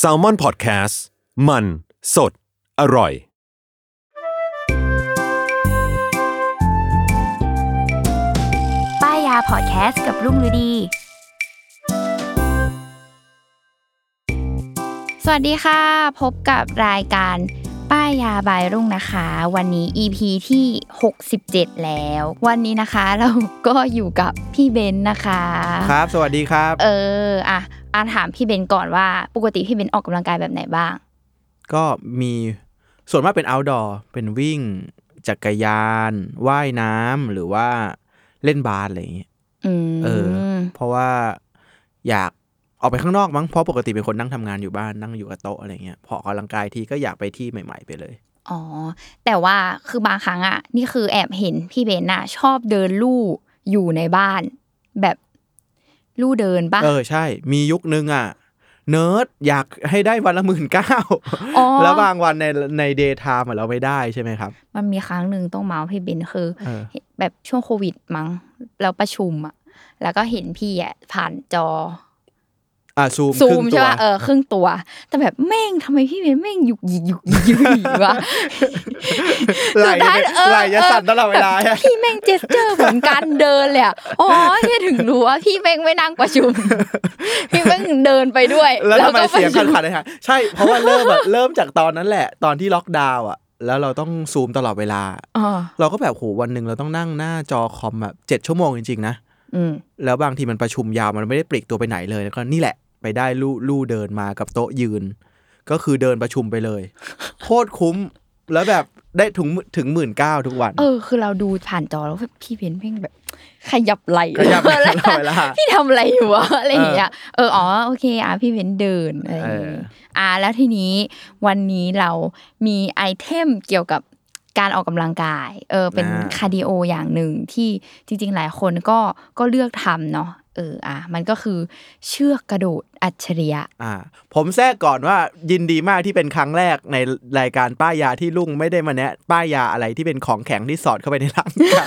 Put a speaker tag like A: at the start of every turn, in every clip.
A: S a l ม o n PODCAST มัน สด อร่อย
B: ป้ายยาพอดแคสต์กับรุ่งฤดี สวัสดีค่ะ พบกับรายการ ป้ายยาบายรุ่งนะคะ วันนี้ EP ที่ 67 แล้ว วันนี้นะคะเราก็อยู่กับพี่เบนนะคะ
C: ครับ สวัสดีครับ
B: เอออะอาถามพี่เบนก่อนว่าปกติพี่เบนออกกำลังกายแบบไหนบ้าง
C: ก็มีส่วนมากเป็น outdoor เป็นวิ่งจักรยาน ว่ายน้ำหรือว่าเล่นบาสอะไรอย่างเงี้ย
B: อืม
C: เออ เพราะว่าอยาก ออกไปข้างนอกมั้งเพราะปกติเป็นคนนั่งทำงานอยู่บ้านนั่งอยู่กับโต๊ะอะไรเงี้ยพอออกกำลังกายทีก็อยากไปที่ใหม่ ๆ ไปเลย
B: อ๋อแต่ว่าคือบางครั้งอะนี่คือแอบเห็นพี่เบนน่ะชอบเดินลู่อยู่ในบ้าน แบบลู่เดินปะ
C: เออใช่ มียุคนึงอะเนิร์ดอยากให้ได้วันละหมื่นเก้า
B: อ๋อ
C: แล้วบางวันในในเดย์ไทม์เราไม่ได้ใช่ไหมครับ
B: มันมีครั้งหนึ่งต้องเมาส์พี่เบนคือ
C: เออ
B: แบบช่วงโควิดมั้งแล้วประชุมอะแล้วก็เห็นพี่อะผ่านจอ
C: อะซูม
B: ซู
C: ครึ่
B: ม
C: งตั
B: ใช่
C: ว
B: ป่ะเออครึ่งตัว แต่แบบแม่งทำไมพี่เบนแม่งหยุกหยิกหยุกหยิกหยุกหยิกวะ
C: ไหล
B: สุดท้ายเออ
C: ไหลจะสั่นตลอดเวลา
B: แบบพี่แม่งเจสเจอร์เหมือนการเดินเลยอะอ๋อที่ถึงรู้ว่าพี่แม่งไม่นั่งประชุม พี่แม่งเดินไปด้วย
C: แล้วทำไม
B: ก็
C: เสียง
B: ประชุ
C: ขัดขัดเลยฮะใช่เพราะว่าเริ่มอะเริ่มจากตอนนั้นแหละ ตอนที่ล็อกดาวน์อะแล้วเราต้องซูมตลอดเวลา
B: อ๋อ
C: เราก็แบบโหวันหนึ่งเราต้องนั่งหน้าจอคอมแบบเจ็ดชั่วโมงจริงๆนะ
B: อืม
C: แล้วบางทีมันประชุมยาวมันไม่ได้ปลีกตัวไปไหนเลยแล้วก็นี่แหละ ไปได้ลู่ลู่เดินมากับโต๊ะยืน ก็คือเดินประชุมไปเลย โคตรคุ้มแล้วแบบได้ถึงถึงหมื่นเก้าทุกวัน
B: เออ คือเราดูผ่านจอแล้วแบบพี่เบนแม่งแบบ ขยับไหล
C: ขยับไหล่ตลอดเวลา
B: พี่ทำอะไรอยู่วะอะไรอย่างเงี้ยเอออ๋อโอเคอะพี่เบนเดินอะไรอย่าง
C: เอ
B: งี้
C: อ
B: อะแล้วทีนี้วันนี้เรามีไอเทมเกี่ยวกับการออกกำลังกาย เออ เป็นcardio อย่างหนึ่งที่จริง ๆ หลายคนก็ก็เลือกทำเนาะ เอออะมันก็คือเชือกกระโดดอัจฉริยะ
C: อ่า ผมแทรกก่อนว่ายินดีมากที่เป็นครั้งแรกในรายการป้ายยาที่ลุงไม่ได้มาแนะป้ายยาอะไรที่เป็นของแข็งที่สอดเข้าไปในร่างกาย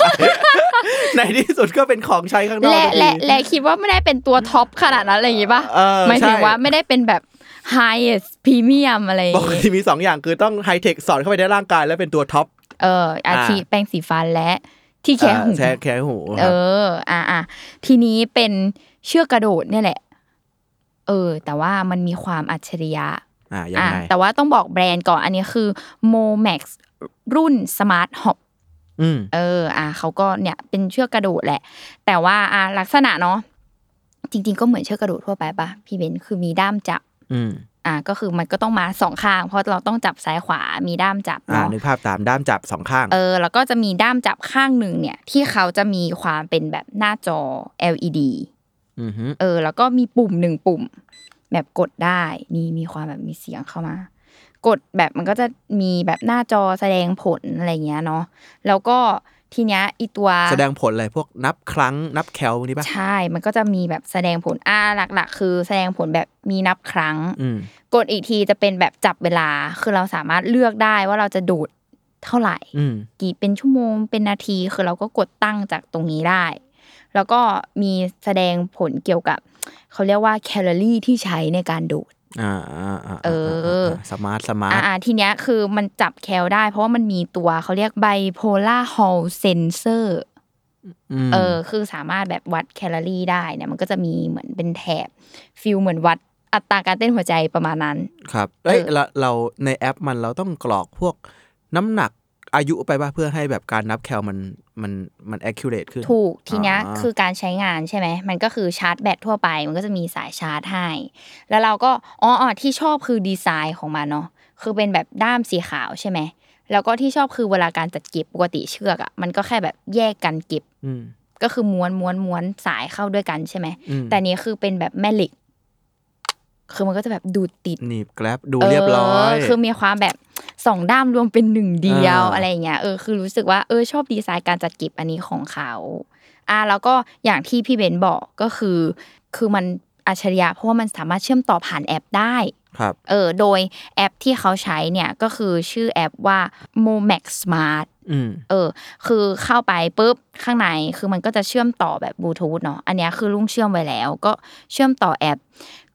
C: ในที่สุดก็เป็นของใช้ข้างนอก
B: และ
C: ทุกที
B: และและคิดว่าไม่ได้เป็นตัว top ขนาดนั้นอะไรอย่างงี้ป่ะ
C: เออ
B: หมายถึง
C: ใช่
B: ว่าไม่ได้เป็นแบบ highest premium อะไรอย่า
C: ป
B: ง
C: ก
B: งี้
C: ติมีสองอย่างคือต้องไฮเทคสอดเข้าไปในร่างกาย แล้วเป็นตัว top
B: เอออาทิ
C: อ่า
B: แปรงสีฟันและ ที่แค่หู
C: อ่าแค่แค่หูค
B: เอ
C: รับ
B: ออ่าอ่าทีนี้เป็นเชือกกระโดดเนี่ยแหละ เออ แต่ว่ามันมีความอัจฉริยะ
C: อ่ายัง
B: อะ
C: ไง
B: แต่ว่าต้องบอกแบรนด์ก่อนอันนี้คือ Momax รุ่น Smart Hop
C: อืม
B: เออ อะเขาก็เนี่ยเป็นเชือกกระโดดแหละ แต่ว่าอะลักษณะเนาะจริง ๆ ก็เหมือนเชือกกระโดดทั่วไปปะพี่เบนคือมีด้ามจับ
C: อืม
B: อะก็คือมันก็ต้องมาสองข้าง เพราะเราต้องจับซ้ายขวามีด้ามจับ
C: อ่า
B: เนาะ
C: นึกภาพตามด้ามจับสองข้าง
B: เออแล้วก็จะมีด้ามจับข้างหนึ่งเนี่ย ที่เขาจะมีความเป็นแบบหน้าจอ LED
C: อือฮึ
B: เออ แล้วก็มีปุ่มหนึ่งปุ่ม แบบกดได้นี่มีความแบบมีเสียงเข้ามากดแบบมันก็จะมีแบบหน้าจอแสดงผลอะไรเงี้ยเนาะแล้วก็ ทีเนี้ยอีตัว
C: แสดงผลอะไรพวกนับครั้งนับแคลพวกนี้ปะ
B: ใช่ มันก็จะมีแบบแสดงผลอ่าหลัก ๆ คือแสดงผลแบบมีนับครั้ง
C: อืม
B: กดอีกทีจะเป็นแบบจับเวลา คือเราสามารถเลือกได้ว่าเราจะโดดเท่าไหร่
C: อืม
B: กี่เป็นชั่วโมงเป็นนาทีคือเราก็กดตั้งจากตรงนี้ได้ แล้วก็มีแสดงผลเกี่ยวกับ เขาเรียกว่าแคลอรี่ที่ใช้ในการโดด
C: อ่าอ่าอ่า
B: เออ
C: smart smart
B: อ่าทีเนี้ยคือมันจับแคลได้ เพราะว่ามันมีตัวเขาเรียก bi polar hall sensor อื
C: ม
B: เออ คือสามารถแบบวัดแคลอรี่ได้เนี่ยมันก็จะมีเหมือนเป็นแถบ feel เหมือนวัดอัตราการเต้นหัวใจประมาณนั้น
C: ครับเอ้ย
B: เออ
C: เราเราในแอปมันเราต้องกรอกพวกน้ำหนัก อายุไปป่ะเพื่อให้แบบการนับแคลมันมันมัน accurate ขึ้น
B: ถูกทีเนี้ย
C: อ่า
B: คือการใช้งานใช่ไหม มันก็คือชาร์จแบตทั่วไป มันก็จะมีสายชาร์จให้ แล้วเราก็อ๋ออ๋อที่ชอบคือดีไซน์ของมันเนาะคือเป็นแบบด้ามสีขาวใช่ไหมแล้วก็ที่ชอบคือเวลาการจัดเก็บปกติเชือกอะมันก็แค่แบบแยกกันเก็บ
C: อืม
B: ก็คือม้วนม้วนม้วนสายเข้าด้วยกันใช่ไหม
C: อืม
B: แต่อันนี้คือเป็นแบบแม่เหล็ก คือมันก็จะแบบดูดติด
C: หนีบแกลบดูเรียบร้อย
B: เคือมีความแบบ สองด้ามรวมเป็นหนึ่งเดียว
C: อ่า
B: อะไรอย่างเงี้ยเออคือรู้สึกว่าเออชอบดีไซน์การจัดเก็บอันนี้ของเขาอ่าแล้วก็อย่างที่พี่เบนบอกก็คือ คือมันอัจฉริยะเพราะว่ามันสามารถเชื่อมต่อผ่านแอปได้
C: ครับ
B: เออโดยแอปที่เขาใช้เนี่ยก็คือชื่อแอปว่า Momax Smart
C: อืม
B: เออ คือเข้าไปปุ๊บข้างในคือมันก็จะเชื่อมต่อแบบบลูทูธเนาะอันเนี้ยคือลุงเชื่อมไว้แล้ว ก็เชื่อมต่อแอป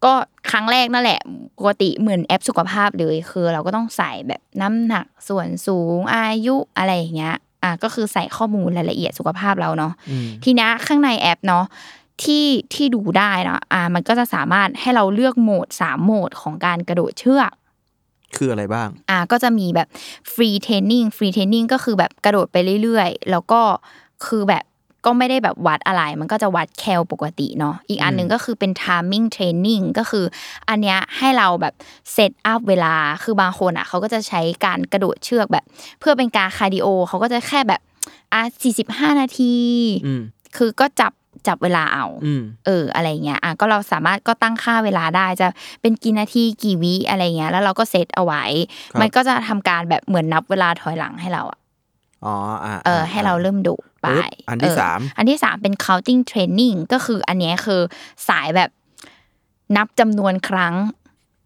B: ก็ครั้งแรกนั่นแหละปกติเหมือนแอปสุขภาพเลยคือ เราก็ต้องใส่แบบน้ำหนักส่วนสูงอายุอะไรอย่างเงี้ย อะก็คือใส่ข้อมูลรายละเอียดสุขภาพเราเนาะ
C: อืม
B: ทีเนี้ยข้างในแอปเนาะที่ที่ดูได้เนาะอะมันก็จะสามารถให้เราเลือกโหมดสามโหมดของการกระโดดเชือก
C: คืออะไรบ้าง
B: อ่า ก็จะมีแบบ free training free training ก็คือแบบกระโดดไปเรื่อยๆ แล้วก็คือแบบ ก็ไม่ได้แบบวัดอะไร มันก็จะวัดแคลปกติเนาะอีกอันหนึ่งก็คือเป็น timing training ก็คืออันเนี้ยให้เราแบบ set up เวลาคือบางคนอะเขาก็จะใช้การกระโดดเชือกแบบ เพื่อเป็นการ cardio เขาก็จะแค่แบบอะ45นาที
C: อืม
B: คือก็จับจับเวลาเอา
C: อืม
B: เออ อะไรเงี้ยอะก็เราสามารถก็ตั้งค่าเวลาได้จะเป็นกี่นาทีกี่วิอะไรเงี้ย แล้วเราก็เซตเอาไว้
C: ครับ
B: มันก็จะทำการแบบเหมือนนับเวลาถอยหลังให้เราอะ
C: อ๋ออ่า
B: เออให้เราเริ่มดูไป
C: ปึ๊บอันที่
B: เสา
C: ม
B: อันที่สามเป็น counting training ก็คืออันเนี้ยคือสายแบบนับจำนวนครั้ง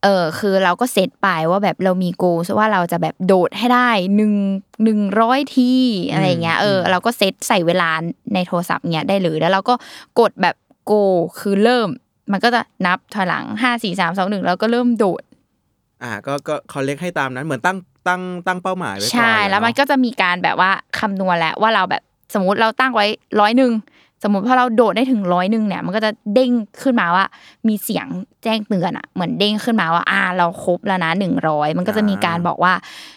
B: เออคือเราก็เซตไปว่าแบบเรามีโกว่าเราจะแบบโดดให้ได้หนึ่งหนึ่งร้อยทีอะไรเงี้ยเออเราก็เซตใส่เวลาในโทรศัพท์เนี้ยได้เลยแล้วเราก็กดแบบโกคือเริ่ม มันก็จะนับถอยหลังห้าสี่สามสองหนึ่งแล้วก็เริ่มโดด
C: อ่าก็ก็เขาเล็กให้ตามนั้นเหมือนตั้ง ตั้งตั้งเป้าหมายไว้ก่อน
B: ใช่ แล้วมัน
C: เาะ
B: ก็จะมีการแบบว่าคำนวณแล้วว่าเราแบบสมมุติเราตั้งไว้ร้อยหนึ่งสมมติพอเราโดดได้ถึงร้อยหนึ่งเนี่ย มันก็จะเด้งขึ้นมาว่า มีเสียงแจ้งเตือนอะ เหมือนเด้งขึ้นมาว่า อ่า เราครบแล้วนะหนึ่งร้อยมันก็จะมีการบอกว่า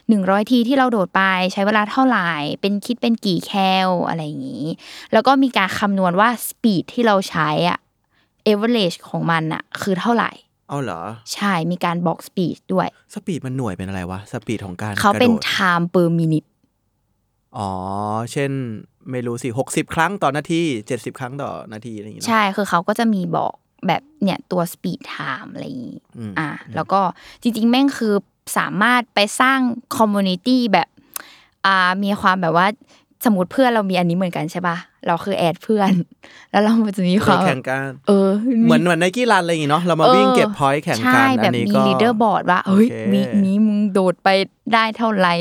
B: หนึ่งร้อยทีที่เราโดดไปใช้เวลาเท่าไหร่ เป็นคิดเป็นกี่แคลอะไรอย่างนี้ แล้วก็มีการคำนวณว่า speed ที่เราใช้อะเอเวอเรจของมันอะ คือเท่าไหร่
C: เอาเหรอ
B: ใช่มีการบอก speed ด้วย
C: speed มันหน่วยเป็นอะไรวะ speed ของการ
B: เขาเป็น
C: กระโดด
B: times per minute
C: อ๋อ เช่น ไม่รู้สิหกสิบครั้งต่อนาทีเจ็ดสิบครั้งต่อนาทีอะไรอย่างเงี้ย
B: ใช่ คือเขาก็จะมีบอกแบบเนี่ยตัว speed time อะไรอย่างงี้
C: อืม
B: อะแล้วก็จริง ๆ แม่งคือสามารถไปสร้าง community แบบอ่ามีความแบบว่า สมมติเพื่อนเรามีอันนี้เหมือนกันใช่ป่ะเราคือแอดเพื่อน แล้วเราจะมีความ
C: แข่งกัน
B: เออ
C: เหมือนเหมือนในกีฬาอะไรอย่างงี้เนาะเรามาวิ่งเก็บ point แข่งกัน
B: ใช่แบบอั
C: นนี้
B: มี
C: ก็
B: leaderboard ว่าเฮ้ย
C: โอเค
B: week นี้มึงโดดไปได้เท่าไหร่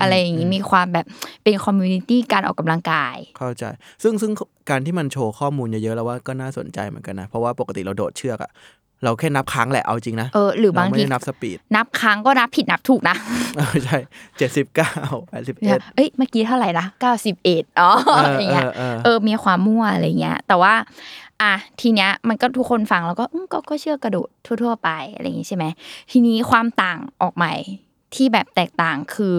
B: อะไรอย่างงี้มีความแบบเป็น community การออกกำลังกาย
C: เข้าใจ ซึ่งซึ่งการที่มันโชว์ข้อมูลเยอะๆแล้วว่าก็น่าสนใจเหมือนกันนะ เพราะว่าปกติเราโดดเชือกอะ เราแค่นับครั้งแหละเอาจริงนะ
B: เออหรือบาง
C: ทีไม่
B: ที
C: ได้นับ speed
B: นับครั้งก็นับผิดนับถูกนะ
C: เออใช่เจ็ดสิบเก้าแปดสิบ
B: เอ็ด
C: เนี่
B: ยเอ้ยเมื่อกี้เท่าไหร่นะเก้าสิบเอ็ดอ๋อ
C: เออ
B: อะไรเงี้ย
C: เออเออ
B: เออมีความมั่วอะไรเงี้ย แต่ว่า อะทีเนี้ยมันก็ทุกคนฟังแล้วก็อืมก็ก็เชื่อกระโดดทั่ว ๆ ไปอะไรอย่างงี้ใช่ไหมทีนี้ความต่างออกใหม่ที่แบบแตกต่างคือ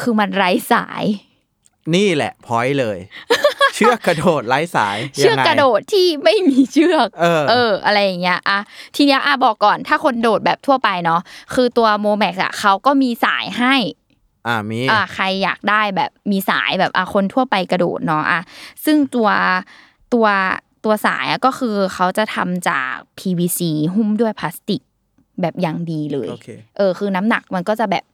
B: คือมันไร้สาย
C: นี่แหละพอยต์เลย เชือกกระโดดไร้สาย
B: เชือก
C: ยังไง
B: กระโดดที่ไม่มีเชือก
C: เออ
B: เออ อะไรอย่างเงี้ยอะทีเนี้ยอะบอกก่อนถ้าคนโดดแบบทั่วไปเนาะคือตัวโมแม็กอะเขาก็มีสายให้
C: อ่ามี
B: อะใครอยากได้แบบมีสายแบบอะคนทั่วไปกระโดดเนาะอะซึ่งตัวตัวตัวสายอะก็คือเขาจะทำจาก PVC หุ้มด้วยพลาสติกแบบอย่างดีเลย
C: โอเค
B: เออ คือน้ำหนักมันก็จะแบบ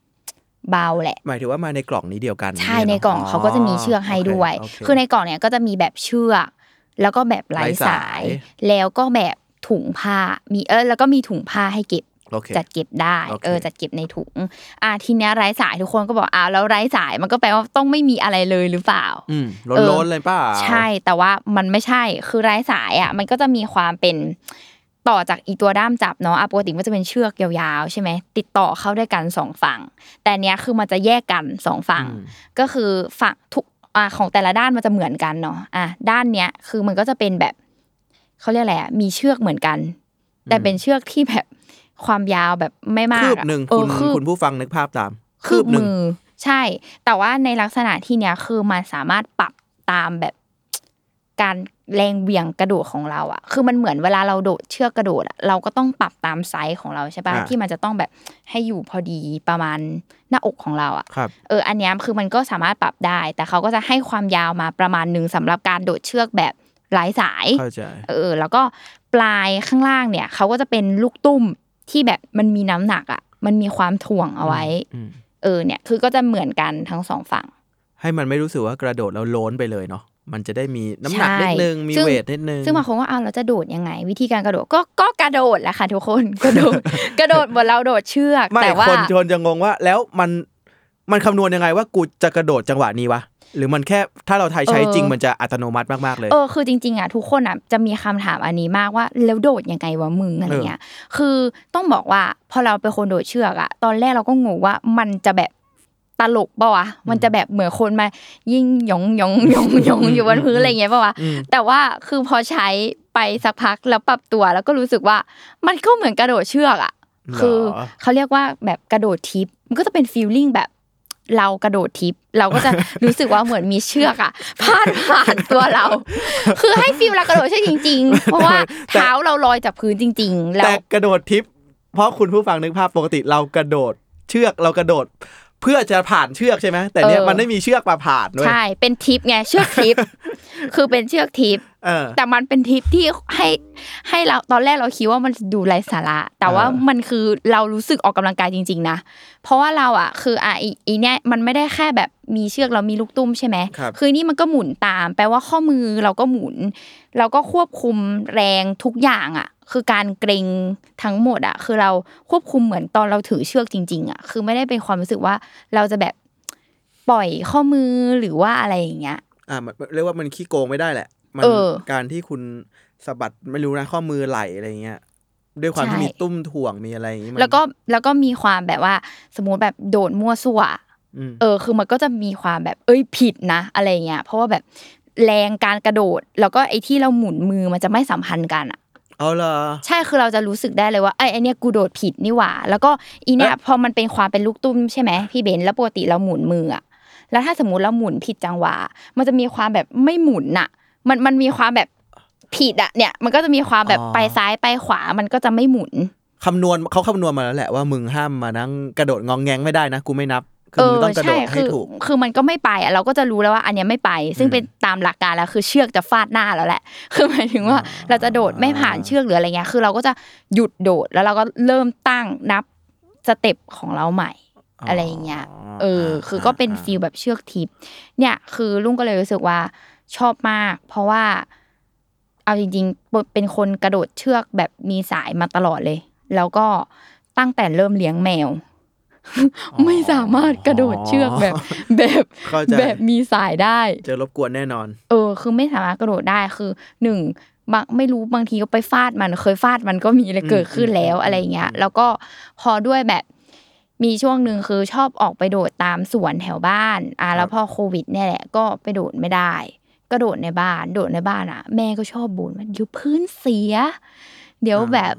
B: เบาแหละ
C: หมายถึงว่ามาในกล่องนี้เดียวกัน
B: ใช่
C: เย
B: ใน
C: เะ
B: กล่องเขาก็จะมีเชือกให้ด้วย
C: โเคื
B: อในกล่องเนี้ยก็จะมีแบบเชือกแล้วก็แบบไร้
C: ไร้สาย
B: สาย แล้วก็แบบถุงผ้ามีเออแล้วก็มีถุงผ้าให้เก็บ
C: โอเค
B: จัดเก็บได้
C: โอเค
B: เออจัดเก็บในถุง อะทีเนี้ยไร้สายทุกคนก็บอกอ้าวแล้วไร้สายมันก็แปลว่าต้องไม่มีอะไรเลยหรือเปล่า
C: อืม
B: เออ
C: ล้นๆเลยเปล่า
B: ใช่แต่ว่ามันไม่ใช่คือไร้สายอะมันก็จะมีความเป็น ต่อจากอีตัวด้ามจับเนาะอะปกติมันจะเป็นเชือกยาวๆใช่ไหมติดต่อเข้าด้วยกันสองฝั่ง แต่เนี้ยคือมันจะแยกกันสองฝั่ง ก็คือฝั่งทุกอ่าของแต่ละด้านมันจะเหมือนกันเนาะอะด้านเนี้ยคือมันก็จะเป็นแบบเขาเรียกอะไรอะมีเชือกเหมือนกัน แต่เป็นเชือกที่แบบความยาวแบบไม่มาก
C: คืบ
B: อะ
C: หนึ่ง
B: เอ
C: คุ
B: อ
C: ณ
B: คืบ
C: คุณผู้ฟังนึกภาพตาม
B: คืบ
C: หนึ่ง
B: มือ ใช่ แต่ว่าในลักษณะที่เนี้ยคือมันสามารถปรับตามแบบ การแรงเหวี่ยงกระโดดของเราอะ คือมันเหมือนเวลาเราโดดเชือกกระโดดอะเราก็ต้องปรับตามไซส์ของเราใช่ปะ
C: อ่า
B: ที่มันจะต้องแบบให้อยู่พอดีประมาณหน้าอกของเราอะ
C: ครับ
B: เอออันเนี้ยคือมันก็สามารถปรับได้ แต่เขาก็จะให้ความยาวมาประมาณหนึ่งสำหรับการโดดเชือกแบบหลายสาย
C: เข้าใจ
B: เออ แล้วก็ปลายข้างล่างเนี่ยเขาก็จะเป็นลูกตุ้มที่แบบมันมีน้ำหนักอะ มันมีความถ่วงเอาไว้
C: อืม
B: เออเนี่ยคือก็จะเหมือนกันทั้งสองฝั่ง
C: ให้มันไม่รู้สึกว่ากระโดดแล้วโล้นไปเลยเนาะ มันจะได้มีน้ำหนัก
B: ใช่
C: นิดนึงมี
B: ซึ่ง
C: เวทนิดนึง
B: ซึ่งบางคนก็เอาเราจะโดดยังไง วิธีการกระโดดก็ก็กระโดดแหละค่ะทุกคนกระโดดกระโดดเหมือนเราโดดเชือก
C: ไม่
B: แต่ว่า
C: คนชนจะงงว่า แล้วมันมันคำนวณยังไงว่ากูจะกระโดดจังหวะนี้วะหรือมันแค่ถ้าเราไทยใช้จริงมันจะอัตโนมัติมากๆเลย
B: เออคือจริงๆอะทุกคนอะจะมีคำถามอันนี้มากว่าแล้วโดดยังไงวะมึงอะไรเงี้ยคือต้องบอกว่าพอเราเป็นคนโดดเชือกอะตอนแรกเราก็งงว่ามันจะแบบ ตลกปะวะมันจะแบบเหมือนคนมายิ่งหยองหยองหยองหยองอยู่บนพื้นอะไรเงี้ยปะวะ
C: อืม
B: แต่ว่าคือพอใช้ไปสักพักแล้วปรับตัวแล้วก็รู้สึกว่ามันก็เหมือนกระโดดเชือกอะคือ
C: เหรอ
B: เขาเรียกว่าแบบกระโดดทิปมันก็จะเป็นฟีลลิ่งแบบเรากระโดดทิปเราก็จะรู้สึกว่าเหมือนมีเชือกอะพาดผ่านตัวเรา คือให้ฟีลเรากระโดดเชือกจริง ๆ เพราะว่าเท้าเราลอยจากพื้นจริงๆแล้
C: แต่
B: ว
C: กระโดดทิปเพราะคุณผู้ฟังนึกภาพปกติเรากระโดดเชือกเรากระโดด เพื่อจะผ่านเชือกใช่ไหมแต่เนี้ย
B: เออ
C: มันไม่มีเชือกมาผ่านด้วย
B: ใช่ เป็นทิปไงเชือกทิป คือเป็นเชือกทิป
C: เออ
B: แต่มันเป็นทิปที่ให้ให้เราตอนแรกเราคิดว่ามันดูไร้สาระ แต่ว่า
C: เออ
B: มันคือเรารู้สึกออกกำลังกายจริง ๆ นะ เพราะว่าเราอะ คืออะอีอีเนี้ยมันไม่ได้แค่แบบมีเชือกเรามีลูกตุ้มใช่ไหม
C: ครับ
B: คือนี่มันก็หมุนตาม แปลว่าข้อมือเราก็หมุน เราก็ควบคุมแรงทุกอย่างอะ คือการเกรงทั้งหมดอะคือเราควบคุมเหมือนตอนเราถือเชือกจริง ๆอะคือไม่ได้เป็นความรู้สึกว่าเราจะแบบปล่อยข้อมือหรือว่าอะไรอย่างเงี้ย
C: อ่ามันเรียกว่ามันขี้โกงไม่ได้แหละ มัน
B: เออ
C: การที่คุณสะบัดไม่รู้นะข้อมือไหลอะไรเงี้ยด้วยความที่
B: ใช่
C: มีตุ้มถ่วงมีอะไรอย่างงี้มัน
B: แล้วก็แล้วก็มีความแบบว่า สมมติแบบโดดมั่วซั่ว
C: อืม
B: เออ คือมันก็จะมีความแบบ เอ้ยผิดนะอะไรเงี้ยเพราะว่าแบบแรงการกระโดด แล้วก็ไอ้ที่เราหมุนมือมันจะไม่สัมพันธ์กันอะ
C: เอาเหรอ
B: ใช่คือเราจะรู้สึกได้เลยว่าไอ้ไอเนี้ยกูโดดผิดนี่หว่า แล้วก็อีเนี่ย
C: เอ๊ะ
B: พอมันเป็นความเป็นลูกตุ้มใช่ไหมพี่เบนแล้วปกติเราหมุนมืออะแล้วถ้าสมมติเราหมุนผิดจังหวะ มันจะมีความแบบไม่หมุนน่ะ มันมันมีความแบบผิดอะเนี่ย มันก็จะมีความแบบไปซ้ายไปขวา มันก็จะไม่หมุน
C: คำนวณเขาคำนวณมาแล้วแหละว่ามึงห้ามมานั่งกระโดดงองแงงไม่ได้นะกูไม่นับ คือมึงต้องกระโดดให้
B: คือ
C: ถูก
B: คือมันก็ไม่ไปอะเราก็จะรู้แล้วว่า อันเนี้ยไม่ไป ซึ่ง
C: อืม
B: เป็นตามหลักการแล้วคือเชือกจะฟาดหน้าแล้วแหละ คือหมายถึงว่าเราจะโดดไม่ผ่านเชือกหรืออะไรเงี้ย คือเราก็จะหยุดโดดแล้วเราก็เริ่มตั้งนับสเต็ปของเราใหม่อะไรอย่างเงี้ย เออ คือก็เป็นฟีลแบบเชือกทิปเนี่ย คือลุงก็เลยรู้สึกว่าชอบมาก เพราะว่า เอาจริงๆ เป็นคนกระโดดเชือกแบบมีสายมาตลอดเลย แล้วก็ตั้งแต่เริ่มเลี้ยงแมว ไม่สามารถกระโดดเชือกแบบ แบบ
C: เข้าใจ
B: แบบมีสายได้
C: เจอรบกวนแน่นอน
B: เออ คือไม่สามารถกระโดดได้คือหนึ่งบางไม่รู้บางทีก็ไปฟาดมันเคยฟาดมันก็มีอะไรเกิดขึ้นแล้วอะไรเงี้ย แล้วก็พอด้วยแบบมีช่วงหนึ่งคือชอบออกไปโดดตามสวนแถวบ้าน อะแล้วพอโควิดเนี่ยแหละก็ไปโดดไม่ได้ ก็โดดในบ้าน โดดในบ้านอะ แม่ก็ชอบบ่นว่าเดี๋ยวพื้นเสีย เดี๋ยวแบบ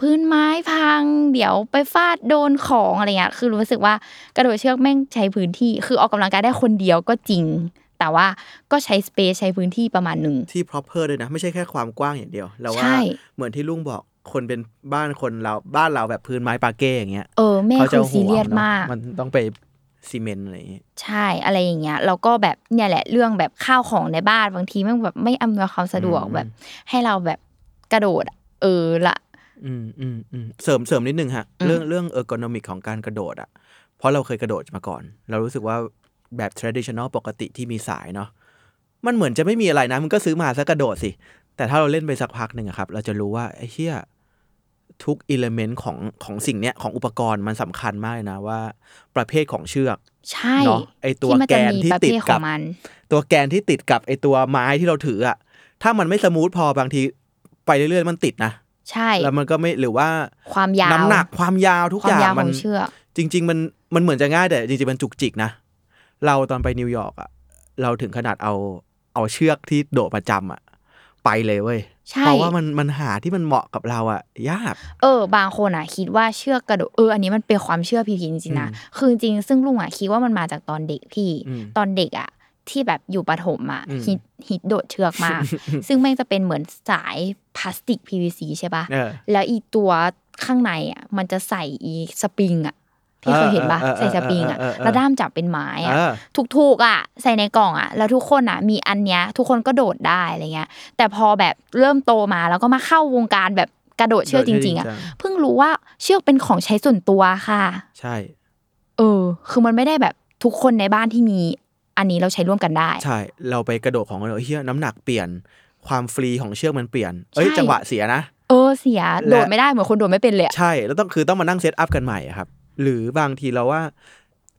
B: พื้นไม้พัง เดี๋ยวไปฟาดโดนของอะไรเงี้ยคือรู้สึกว่ากระโดดเชือกแม่งใช้พื้นที่ คือออกกำลังกายได้คนเดียวก็จริง แต่ว่าก็ใช้สเปซใช้พื้นที่ประมาณหนึ่ง
C: ที่ proper ด้วยนะ ไม่ใช่แค่ความกว้างอย่างเดียวแล้วว่า
B: ใช่
C: เหมือนที่ลุงบอกคนเป็นบ้านคนเราบ้านเราแบบพื้นไม้ปาเก้อย่างเงี้ย
B: เออแม่
C: เขาจะ
B: คือ
C: ห่
B: ซี
C: วง
B: เรียส
C: เนอะ
B: มาก
C: มันต้องไปซีเมนต์อะไรอย่างงี้
B: ใช่อะไรอย่างเงี้ยแล้วก็แบบเนี่ยแหละเรื่องแบบข้าวของในบ้านบางทีมันแบบไม่อำนวยความสะดวก
C: อืม
B: แบบ ให้เราแบบกระโดดอะเออละ
C: อืมอืมอืมเสริมเสริมนิดนึงฮะ
B: อืม
C: เรื่องเรื่อง ergonomic ของการกระโดดอะ เพราะเราเคยกระโดดมาก่อน เรารู้สึกว่าแบบ traditional ปกติที่มีสายเนาะมันเหมือนจะไม่มีอะไรนะมันก็ซื้อมาซะกระโดดสิ แต่ถ้าเราเล่นไปสักพักหนึ่งอะครับ เราจะรู้ว่าไอ้เหี้ยทุก element ของของสิ่งเนี้ยของอุปกรณ์มันสำคัญมากเลยนะว่า ประเภทของเชือก
B: ใช่
C: เนอะไอ้ตัว
B: ที่มันจะ
C: แกน
B: มี
C: ที่
B: ประ
C: ติ
B: เภ
C: ด
B: ทข
C: กั
B: อบงมัน
C: ตัวแกนที่ติดกับไอ้ตัวไม้ที่เราถืออะถ้ามันไม่สมูทพอบางทีไปเรื่อยๆมันติดนะ
B: ใช่
C: แล้วมันก็ไม่หรือว่า
B: ความยาว
C: น้ำหนักความยาวทุก
B: ควา
C: อ
B: ม
C: ย่าง
B: ยาวข
C: มั
B: อนงเชือก
C: จริง ๆ มันมันเหมือนจะง่ายแต่จริงๆมันจุกจิกนะเราตอนไปนิวยอร์กอะเราถึงขนาดเอาเอาเชือกที่โดดประจำอะไปเลยเว้ย
B: ใช่
C: เพราะว่ามันมันหาที่มันเหมาะกับเราอะยาก
B: เออ บางคนอะคิดว่าเชือกกระโดดเอออันนี้มันเป็นความเชื่อผิดๆจริงๆนะ
C: อืม
B: คือจริงๆซึ่งลุงอะคิดว่ามันมาจากตอนเด็กพี่
C: อืม
B: ตอนเด็กอะ ที่แบบอยู่ประถมอะ
C: อืม
B: ฮิตฮิตโดดเชือกมาก ซึ่งแม่งจะเป็นเหมือนสายพลาสติก PVC ใช่ปะ
C: เออ
B: แล้วอีตัวข้างในอะมันจะใส่อีสปริงอะพี่เคยเห็นปะ
C: เออเออเออ
B: ใส่สปริงอะ
C: เออเออเออ
B: แล้วด้ามจับเป็นไม้อะ
C: เออ
B: ถูกๆอะ ใส่ในกล่องอะ แล้วทุกคนอะ มีอันเนี้ย ทุกคนก็โดดได้อะไรเงี้ย แต่พอแบบเริ่มโตมาแล้วก็มาเข้าวงการแบบกระโดดเชือกจริง ๆอะ
C: โดดเชือกจริงจัง
B: เพิ่งรู้ว่าเชือกเป็นของใช้ส่วนตัวค่ะ
C: ใช่
B: เออ คือมันไม่ได้แบบทุกคนในบ้านที่มี อันนี้เราใช้ร่วมกันได้
C: ใช่ เราไปกระโดดของเราเฮียน้ำหนักเปลี่ยนความฟรีของเชือกมันเปลี่ยน เอ้ย
B: ใช่
C: จังหวะเสียนะ
B: เออเสีย
C: และ
B: โดดไม่ได้เหมือนคนโดดไม่เป็นเลยอะ
C: ใช่ แล้วต้องคือต้องมานั่งเซตอัพกันใหม่อะครับ หรือบางทีเราว่า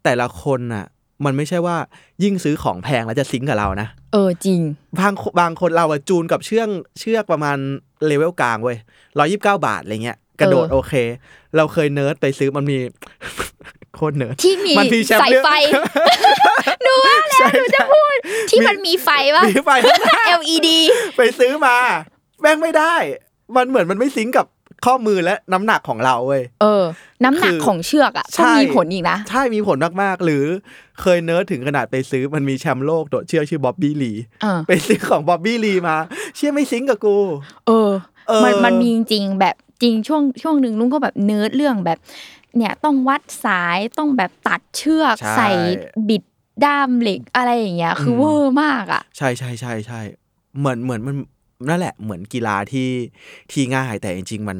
C: แต่ละคนน่ะ มันไม่ใช่ว่ายิ่งซื้อของแพงแล้วจะ sync กับเรานะ
B: เออจริง
C: บางบางคนเราอะจูนกับเชือกเชือกประมาณเลเวลกลางเว้ยร้อยสิบเก้าบาทอะไรเงี้ยกระโดด
B: เออ
C: โอเค เราเคยเนิร์ดไปซื้อมันมี โคตรเนิร์ด
B: ที่มี
C: มันมีแชมป์
B: สาย
C: เรือง
B: ไฟหนูว่าแล้วหนูจะพูด ที่มันมีไฟปะ
C: มีไฟข้างหน้า
B: LED
C: ไปซื้อมาแม่งไม่ได้ มันเหมือนมันไม่ sync กับข้อมือและน้ำหนักของเราเว้ย
B: เออ น้ำหนัก
C: คือ
B: ของเชือกอะ
C: ใช่
B: ก็มีผลอีกนะ
C: ใช่ มีผลมาก ๆ หรือเคยเนิร์ดถึงขนาดไปซื้อมันมีแชมป์โลกโดดเชือกชื่อบ๊อบบี้ลี
B: เออ
C: ไปซื้อของบ๊อบบี้ลีมา เชื่อไม่ sync กับกู
B: เออ
C: เออ
B: มันมันมีจริงๆแบบจริงช่วงช่วงหนึ่งลุงก็แบบเนิร์ดเรื่องแบบ เนี่ยต้องวัดสายต้องแบบตัดเชือก
C: ใช่
B: ใส่บิดด้ามเหล็กอะไรอย่างเงี้ยคือ over
C: มา
B: กอะ
C: ใช่ใช่ใช่ใช่เหมือนเหมือนมันนั่นแหละเหมือนกีฬาที่ที่ง่ายแต่จริง ๆ มัน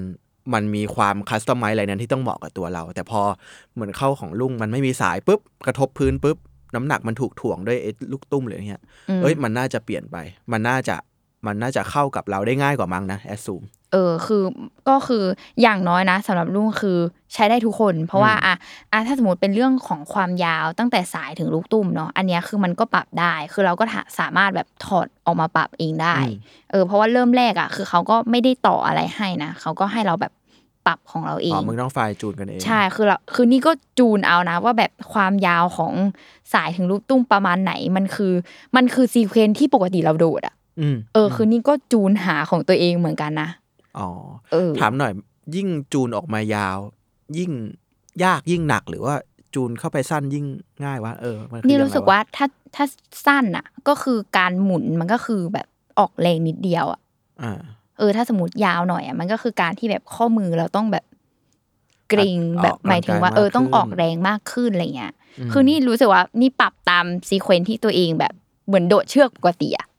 C: มันมีความคัสตอมไมซ์อะไรนั้นที่ต้องเหมาะกับตัวเรา แต่พอเหมือนเข้าของลุงมันไม่มีสายปุ๊บกระทบพื้นปุ๊บน้ำหนักมันถูกถ่วงด้วยไอ้ลูกตุ้มเลยเงี้ย
B: อืม
C: เอ้ยมันน่าจะเปลี่ยนไป มันน่าจะมันน่าจะเข้ากับเราได้ง่ายกว่ามั้งนะแอดซูม
B: เออคือก็คืออย่างน้อยนะสำหรับลุงคือใช้ได้ทุกคน เพราะว่า
C: อืม
B: อะอะถ้าสมมติเป็นเรื่องของความยาวตั้งแต่สายถึงลูกตุ้มเนาะอันเนี้ยคือมันก็ปรับได้ คือเราก็ถาสามารถแบบถอดออกมาปรับเองได้เออเพราะว่าเริ่มแรกอะคือเขาก็ไม่ได้ต่ออะไรให้นะเขาก็ให้เราแบบปรับของเราเอ
C: อ๋องมึงต้องไฟล์จูนกันเอง
B: ใช่คือเราคือนี่ก็จูนเอานะ ว่าแบบความยาวของสายถึงลูกตุ้มประมาณไหนมันคือมันคือซีเควนซ์ที่ปกติเราโดดอะ
C: อืม
B: เออคือนี่ก็จูนหาของตัวเองเหมือนกันนะ
C: อ๋อ
B: เออ
C: ถามหน่อย ยิ่งจูนออกมายาว ยิ่งยากยิ่งหนักหรือว่าจูนเข้าไปสั้นยิ่งง่ายวะเออมันคือ
B: นี่
C: ยังไง
B: รู้สึกว่าถ้าถ้าสั้นอะ ก็คือการหมุนมันก็คือแบบออกแรงนิดเดียวอะ
C: อ่า
B: เออ ถ้าสมมติยาวหน่อยอะมันก็คือการที่แบบข้อมือเราต้องแบบเกร็ง
C: ออก
B: แบบ
C: กำลัง
B: หมายถึงว่า
C: กายมาก
B: เออต้อง
C: ขึ้น
B: ออกแรงมากขึ้นอะไรเงี้ย
C: ม
B: คือนี่รู้สึกว่านี่ปรับตาม sequence ที่ตัวเองแบบเหมือนโดดเชือกปกติอะ
C: อื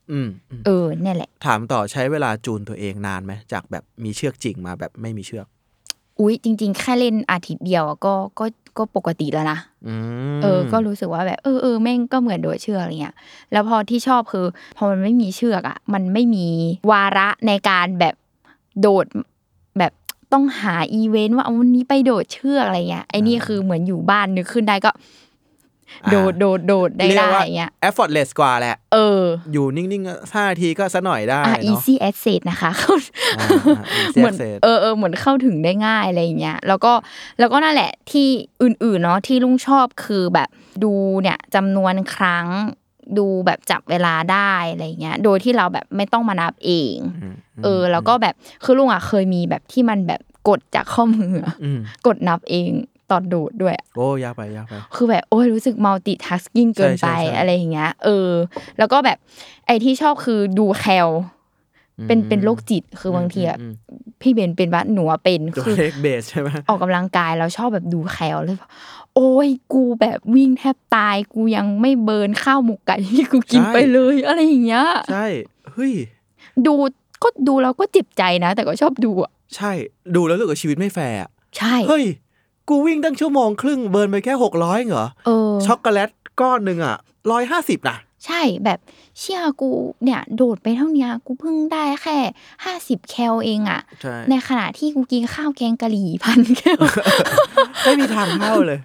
C: มอืม
B: เออเนี่ยแหละ
C: ถามต่อใช้เวลาจูนตัวเองนานไหมจากแบบมีเชือกจริงมาแบบไม่มีเชือก
B: อุ๊ยจริง ๆ แค่เล่นอาทิตย์เดียวอะก็ก็ก็ปกติแล้วนะ
C: อืม
B: เออ ก็รู้สึกว่าแบบเออเออแม่งก็เหมือนโดดเชือกอะไรเงี้ย แล้วพอที่ชอบคือ พอมันไม่มีเชือกอะ มันไม่มีวาระในการแบบโดดแบบต้องหาอีเวนต์ว่าเอาวันนี้ไปโดดเชือกอะไรเงี้ยไอ้นี่คือเหมือนอยู่บ้านนึกขึ้นได้ก็ โดดโดดโดดได้
C: เรีย
B: ได้
C: กว่า
B: เงี้ย
C: effortless กว่าแหละ
B: เออ
C: อยู่นิ่งๆห้านาทีก็สักหน่อยได้
B: อะ
C: เนาะ
B: easy access นะคะ
C: อ่าอ่า easy
B: เหมือน
C: access
B: เออเออเหมือนเข้าถึงได้ง่ายอะไรอย่างเงี้ย แล้วก็แล้วก็นั่นแหละที่อื่นๆเนาะที่ลุงชอบคือแบบดูเนี่ยจำนวนครั้งดูแบบจับเวลาได้อะไรเงี้ย โดยที่เราแบบไม่ต้องมานับเอง
C: ม
B: เออ แล้วก็แบบคือลุงอะเคยมีแบบที่มันแบบกดจากข้อมืออะ
C: อืม
B: กดนับเอง ตอนโดดด้วยอะ
C: โอ้ยากไปยากไป
B: คือแบบโอ้ยรู้สึก multitasking เกินไป
C: ใช่ใช่ใช่
B: อะไรอย่างเงี้ย เออ แล้วก็แบบไอ้ที่ชอบคือดู cal เป็นเป็นโรคจิตคือบางทีอะ
C: อืม
B: พี่เบนเป็นว่าหนูอะเป็น
C: ตัว
B: คือ
C: เลขเบสใช่ไหม
B: ออกกำลังกายแล้วชอบแบบดู cal เลยแบบโอ้ยกูแบบวิ่งแทบตายกูยังไม่ burn ข้าวหมกไก่ที่กูกินไปเลยอะไรอย่างเงี้ย
C: ใช่เฮ้ย
B: ดูก็ดูแล้วก็เจ็บใจนะ แต่ก็ชอบดูอะ
C: ใช่ ดูแล้วรู้สึกว่าชีวิตไม่แฟร์อะ
B: ใช่
C: เฮ้ย กูวิ่งตั้งชั่วโมงครึ่ง burn ไปแค่หกร้อยเหรอ
B: เออ
C: ช็อกโกแลตก้อนหนึ่งอะร้อยห้าสิบนะ
B: ใช่แบบเชื่อกูเนี่ย โดดไปเท่าเนี้ยกูเพิ่งได้แค่ห้าสิบแคลเองอะ
C: ใช่
B: ในขณะที่กูกินข้าวแกงกะหรี่พันแคล
C: ไม่มีทางเข้าเลย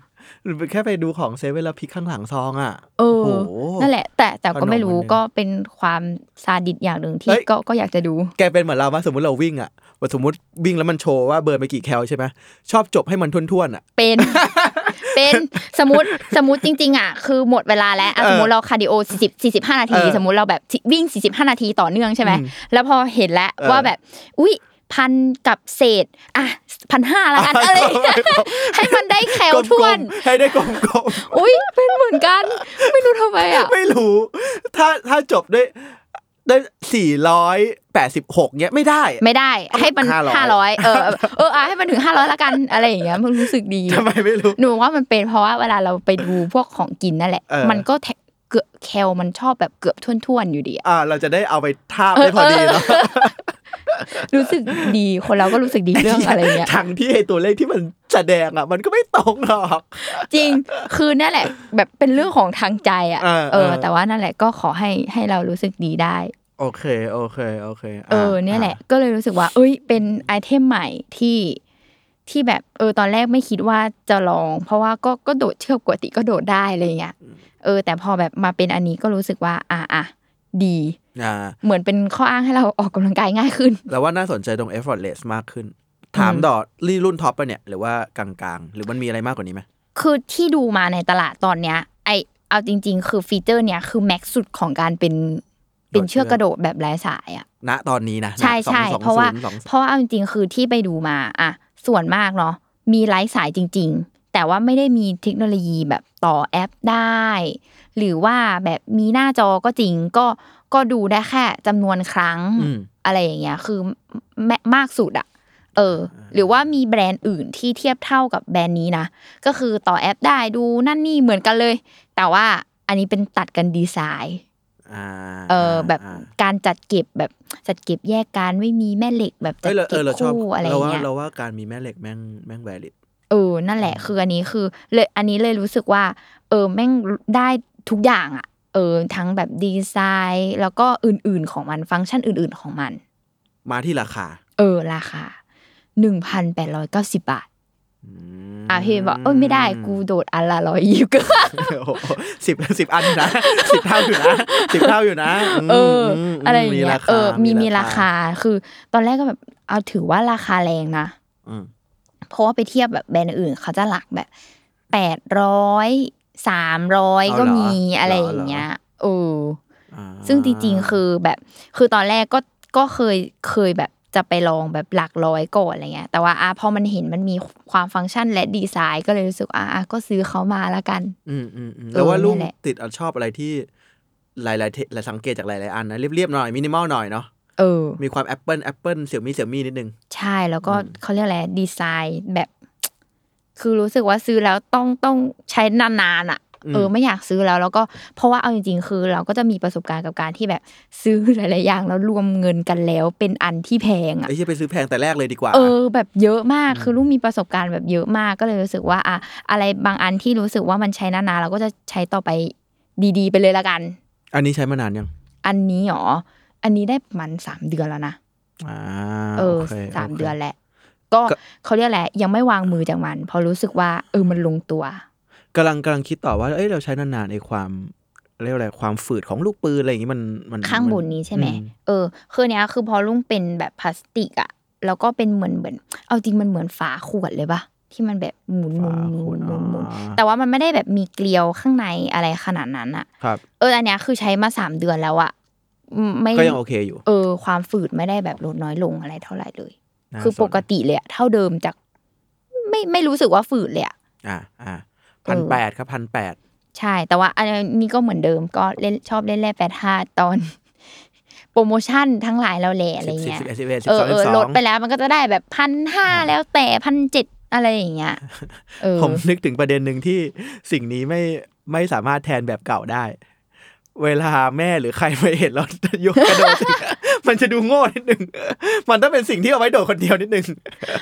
C: หรือแค่ไปดูของเซเว่นแล้วพลิกข้างหลังซองอะ
B: เออ
C: โอ้โห
B: นั่นแหละ แต่แต่ก็ไม่
C: ขนม
B: รู้
C: อันหนึ่ง
B: ก็เป็นความซาดิสอย่างหนึ่ง
C: เฮ้
B: ที่
C: ย
B: ก็ก็อยากจะดู
C: แกเป็นเหมือนเราว่าสมมติเราวิ่งอะว่าสมมติวิ่งแล้วมันโชว์ว่าเบิร์นไปกี่แคลใช่ไหมชอบจบให้มันถ้วนๆอะ
B: เป็น เป็นสมมติสมมติจริง ๆ อะ คือหมดเวลาแล้วอะ
C: เออ
B: สมมติเรา cardio 40 45นาที
C: เออ
B: สมมติเราแบบวิ่ง45นาทีต่อเนื่องใช่ไหม
C: อืม
B: แล้วพอเห็นแล้ว
C: เออ
B: ว่าแบบ อุ้ย พันกับเศษอะพันห้าละกันอะไรอย่างเงี้ยให้มันได้แคล
C: กล
B: ท้วน
C: มๆให้ได้กลม
B: อุ้ยเป็นเหมือนกัน ไม่รู้ทำไมอะ
C: ๆไม่รู้ ถ้าถ้าจบด้วยได้สี่ร้อยแปดสิบหกเนี้ยไม่ได้
B: ไม่ได้ ให้มัน
C: 500
B: ห้าร้อยเออเอออะให้มันถึงห้าร้อยละกันอะไรอย่างเงี้ยมันรู้สึกดี
C: ทำไมไม่รู้
B: หนูว่ามันเป็นเพราะว่าเวลาเราไปดูพวกของกินนั่นแหละ
C: เออ
B: มันก็แทเกือบแคลมันชอบแบบเกือบท่วนๆอยู่ดีอะ
C: อ่าเราจะได้เอาไปทาบได้พอดีเนาะ
B: รู้สึกดีคนเราก็รู้สึกดีเรื่องอะไรเงี้ย
C: ทั้งที่ไอตัวเลขที่มันแสดงอะ มันก็ไม่ตรงหรอก
B: จริงคือนั่นแหละ แบบเป็นเรื่องของทางใจอะ
C: เออ
B: เออ
C: เออ
B: แต่ว่านั่นแหละก็ขอให้ให้เรารู้สึกดีได้
C: โอเค โอเค โอเค
B: เออ เนี่ยแหละ ก็เลยรู้สึกว่า เอ้ย เป็น item ใหม่ที่ที่แบบ เออ ตอนแรกไม่คิดว่าจะลอง เพราะว่าก็ก็โดดเชือกปกติก็โดดได้อะไรเงี้ย เออ แต่พอแบบมาเป็นอันนี้ก็รู้สึกว่า อะอะดี
C: อ่า
B: เหมือนเป็นข้ออ้างให้เราออกกำลังกายง่ายขึ้น
C: แล้วว่าน่าสนใจตรง effortless มากขึ้น ถาม
B: อืม
C: ดอรีรุ่น top ปะเนี่ย หรือว่ากลางๆ หรือมันมีอะไรมากกว่านี้ไหม
B: คือที่ดูมาในตลาดตอนเนี้ย ไอเอาจริง ๆ คือ feature เนี้ยคือ max สุดของการเป็นเป็นเชือกกระโดดแบบไร้สายอะ
C: ณตอนนี้นะ
B: ใช่ใช่
C: สองสอง
B: เพราะว่า
C: ศูนย์สอง
B: เพราะว่าเอาจริงๆคือที่ไปดูมาอะส่วนมากเนาะมีไร้สายจริง ๆ แต่ว่าไม่ได้มีเทคโนโลยีแบบต่อแอปได้ หรือว่าแบบมีหน้าจอก็จริงก็ ก็ดูได้แค่จำนวนครั้ง
C: อืม
B: อะไรอย่างเงี้ย คือแม่งมากสุดอะเออ หรือว่ามีแบรนด์อื่นที่เทียบเท่ากับแบรนด์นี้นะ ก็คือต่อแอปได้ดูนั่นนี่เหมือนกันเลย แต่ว่าอันนี้เป็นตัดกันดีไซน์
C: อ่า
B: เออแบบาการจัดเก็บแบบจัดเก็บแยกกันไม่มีแม่เหล็กแบบจั
C: เอ้
B: ด
C: ยเราเอ
B: เก็บ
C: อเราชอบ
B: คู่อะไรอ
C: เรา
B: ย่าง
C: ว่า
B: เงี้ย
C: เราว่าการมีแม่เหล็กแม่งแม่ง valid
B: เออนั่นแหละคืออันนี้คือเลยอันนี้เลยรู้สึกว่า เออแม่งได้ทุกอย่างอะ เออทั้งแบบดีไซน์ แล้วก็อื่นๆของมันฟังก์ชันอื่นๆของมัน
C: มาที่ราคา
B: เออ ราคาหนึ่งพันแปดร้อยเก้าสิบบาท
C: ม
B: อะพี่บอกเอ้ยไม่ได้กูโดดอันละร้อยยี่สิบก็
C: โอ้โหสิบสิบอันอยู่นะสิบเท่าอยู่นะสิบเท่าอยู่นะม
B: เออ
C: ม
B: อะไรอย่างเงี้
C: มี
B: ย
C: ราคา
B: เออ มีมีราคาคือ ตอนแรกก็แบบเอาถือว่าราคาแรงนะ
C: อืม
B: เพราะว่าไปเทียบแบบแบรนด์อื่นเขาจะหลักแบบแปดร้อย สามร้อยก็มีอะไรอย่างเงี้ยเออ
C: อ่า
B: ซึ่งจริงๆคือแบบ คือตอนแรกก็ก็เคยเคยแบบจะไปลองแบบหลักร้อยก่อนอะไรเงี้ย แต่ว่าอะพอมันเห็นมันมีความฟังก์ชันและดีไซน์ ก็เลยรู้สึกอะอะก็ซื้อเขามาแล้วกัน
C: อืมอืมอืม
B: เออ
C: แล้วว่าลุง
B: นี่แหละ
C: ติดอะชอบอะไรที่หลายๆเทหลายสังเกตจากหลายๆอันนะเรียบๆหน่อยมินิมอลหน่อยเนาะ
B: เออ
C: มีความ Apple Apple Xiaomi Xiaomi นิดนึง
B: ใช่แล้วก็เขาเรียกอะไรดีไซน์แบบ คือรู้สึกว่าซื้อแล้วต้องต้องใช้นานๆอะ
C: อืม
B: เออไม่อยากซื้อแล้วแล้วก็เพราะว่าเอาจริงๆ คือ เราก็จะมีประสบการณ์กับการที่แบบซื้อหลายๆอย่างแล้วรวมเงินกันแล้วเป็นอันที่แพงอะ
C: ไอ้ที่ไปซื้อแพงแต่แรกเลยดีกว่า
B: เออ แบบเยอะมากคือลูกมีประสบการณ์แบบเยอะมากก็เลยรู้สึกว่าอะอะไรบางอันที่รู้สึกว่ามันใช้นานๆเราก็จะใช้ต่อไปดีๆ ไปเลยละกัน
C: อันนี้ใช้มานานยัง
B: อันนี้หรออันนี้ได้ประมันสามเดือนแล้วนะ
C: อ่า
B: เออ
C: โค
B: สาม
C: โค
B: เดือนแหละ ก็
C: ก็
B: เขาเรียกแหละไรยังไม่วางมือจากมันเพราะรู้สึกว่าเออมันลงตัว
C: กำลังกำลังคิดต่อว่าเอ้ยเราใช้นานๆไอ้ความเรียกว่าอะไรความฝืดของลูกปืนอะไรอย่างงี้มันมัน
B: ข้างบนนี้ใช่ไหม
C: อื
B: เออคือเนี้ยคือพอลุงเป็นแบบพลาสติกอะแล้วก็เป็นเหมือนเหมือน เอาจริงมันเหมือนฝาขวดเลยปะที่มันแบบหมุนหมุนหมุนหมุนหมุน
C: อ่า
B: แต่ว่ามันไม่ได้แบบมีเกลียวข้างในอะไรขนาดนั้นอะ
C: ครับ
B: เอออันเนี้ยคือใช้มาสามเดือนแล้วอะอืมไม่
C: ก็ยังโอเคอยู่
B: เออ ความฝืดไม่ได้แบบลดน้อยลงอะไรเท่าไหร่เลย
C: น่า
B: คือ
C: สน
B: ปกติเลยอะเท่าเดิมจาก ไม่ไม่รู้สึกว่าฝืดเลยอะ
C: อ่าอ่าพันแปดครับพันแปด
B: ใช่ แต่ว่าอันนี้ก็เหมือนเดิมก็เล่นชอบเล่นแร่แปดห้าตอน โปรโมชั่นทั้งหลายแล้วแหละอะไรเงี้ย
C: สิบสิบเอ็ดสิบ
B: เอ
C: ส
B: อ
C: อง
B: เอ
C: สิ
B: อบ
C: ส
B: ล
C: อ
B: ด
C: ง
B: ไปแล้วมันก็จะได้แบบพันห้าแล้วแต่พันเจ็ดอะไรอย่างเงี้ยเออ
C: ผมนึกถึงประเด็นหนึ่งที่สิ่งนี้ไม่ไม่สามารถแทนแบบเก่าได้ เวลาแม่หรือใครมาเห็นเรายกกระโดด มันจะดูโง่นิดนึง มันต้องเป็นสิ่งที่เอาไว้โดดคนเดียวนิดนึง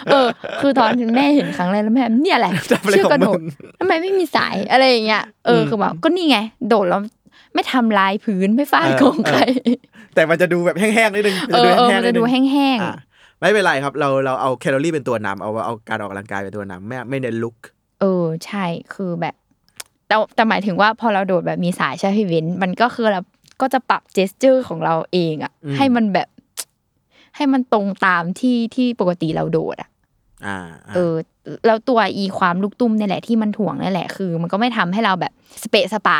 B: เออ คือตอนแม่เห็นครั้งแรกแล้วแม่เนี่ยแหละ
C: ทำอะไร
B: เชือกกระโด
C: ของมึ
B: ด
C: ง
B: ทำไมไม่มีสายอะไรอย่างเงี้ย เออ
C: อืม
B: คือแบบก็นี่ไง โดดแล้วไม่ทำลายพื้นไม่ฟาด
C: เออ
B: ของใคร
C: แต่มันจะดูแบบแห้งๆนิดนึง
B: เออเออมัน
C: นิ
B: จะ
C: นึ
B: ดู
C: ง
B: แห้ง
C: อะไม่เป็นไรครับ เราเราเอาแคลอรี่เป็นตัวนำเอาเอาการออกกำลังกายเป็นตัวนำไม่ไม่เน้นลุก
B: ๆเออ ใช่ คือแบบแต่แต่หมายถึงว่าพอเราโดดแบบมีสายใช่ไหมพี่เบนมันก็คือเรา ก็จะปรับ gesture ของเราเองอะ
C: อืม
B: ให้มันแบบ ให้มันตรงตามที่ที่ปกติเราโดดอะ
C: อ่า
B: เออ แล้วตัวอีความลูกตุ้มเนี่ยแหละที่มันถ่วงนี่แหละคือ มันก็ไม่ทำให้เราแบบสะเปะสะปะ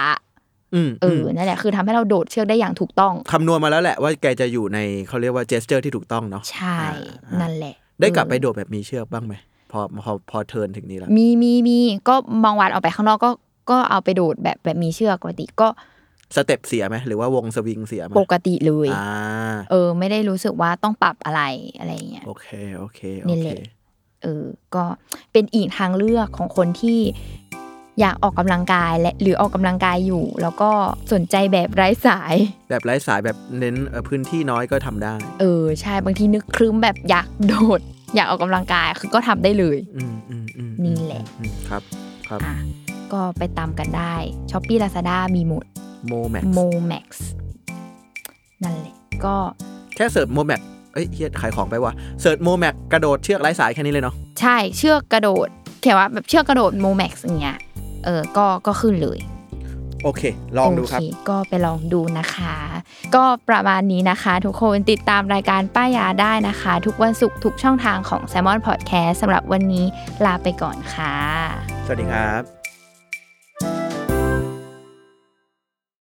C: อืม
B: เออนั่นแหละคือทำให้เราโดดเชือกได้อย่างถูกต้อง
C: คำนวณมาแล้วแหละว่าแกจะอยู่ในเขาเรียกว่า gesture ที่ถูกต้องเนาะ
B: ใช่
C: อ่า
B: นั่นแหละ
C: ได้กลับไป
B: เออ
C: โดดแบบมีเชือกบ้างไหมพอพอพอ turn ถึงนี้แล้ว
B: มีมีมีก็บางวันออกไปข้างนอกก็ก็เอาไปโดดแบบแบบมีเชือกปกติก็
C: สเต็ปเสียไหมหรือว่าวงสวิงเสียไหม
B: ปกติเลย
C: อ่า
B: เออ ไม่ได้รู้สึกว่าต้องปรับอะไรอะไรอย่างเงี้ย
C: โอเคโอเค
B: นี่
C: โอ
B: แห
C: เค
B: ละเออก็เป็นอีกทางเลือกของคนที่อยากออกกำลังกายและหรือออกกำลังกายอยู่ แล้วก็สนใจแบบไร้สาย
C: แบบไร้สายแบบเน้นเอ่อพื้นที่น้อยก็ทำได้
B: เออใช่บางทีนึกครึ้มแบบอยากโดด อยากออกกำลังกายคือก็ทำได้เลย
C: อืมอืมอืม
B: นี่แหละ
C: อืมครับครับ
B: อะก็ไปตามกันได้ Shopee Lazada มีหมด
C: โมแม็ก
B: โมแม็กซ์นั่นแหละ ก็
C: แค่ search โมแม็กเอ้ยเฮียขายของไปว่ะ search โมแม็กกระโดดเชือกไร้สายแค่นี้เลยเนาะ
B: ใช่เชือกกระโดดเขียนว่าแบบเชือกกระโดดโมแม็กซ์อย่างเงี้ยเออก็ก็ขึ้นเลย
C: โอเค ลองดูครับ
B: โอเก็ไปลองดูนะคะ ก็ประมาณนี้นะคะ ทุกคนติดตามรายการป้ายาได้นะคะ ทุกวันศุกร์ทุกช่องทางของ s ซ l m o n Podcast สำหรับวันนี้ลาไปก่อนค่ะ
C: สวัสดีครับ